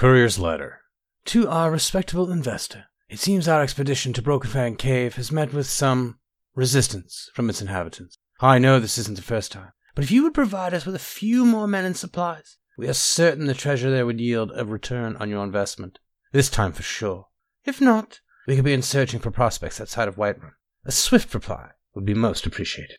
Courier's letter. To our respectable investor, it seems our expedition to Broken Fang Cave has met with some resistance from its inhabitants. I know this isn't the first time, but if you would provide us with a few more men and supplies, we are certain the treasure there would yield a return on your investment. This time for sure. If not, we could be in searching for prospects outside of Whiterun. A swift reply would be most appreciated.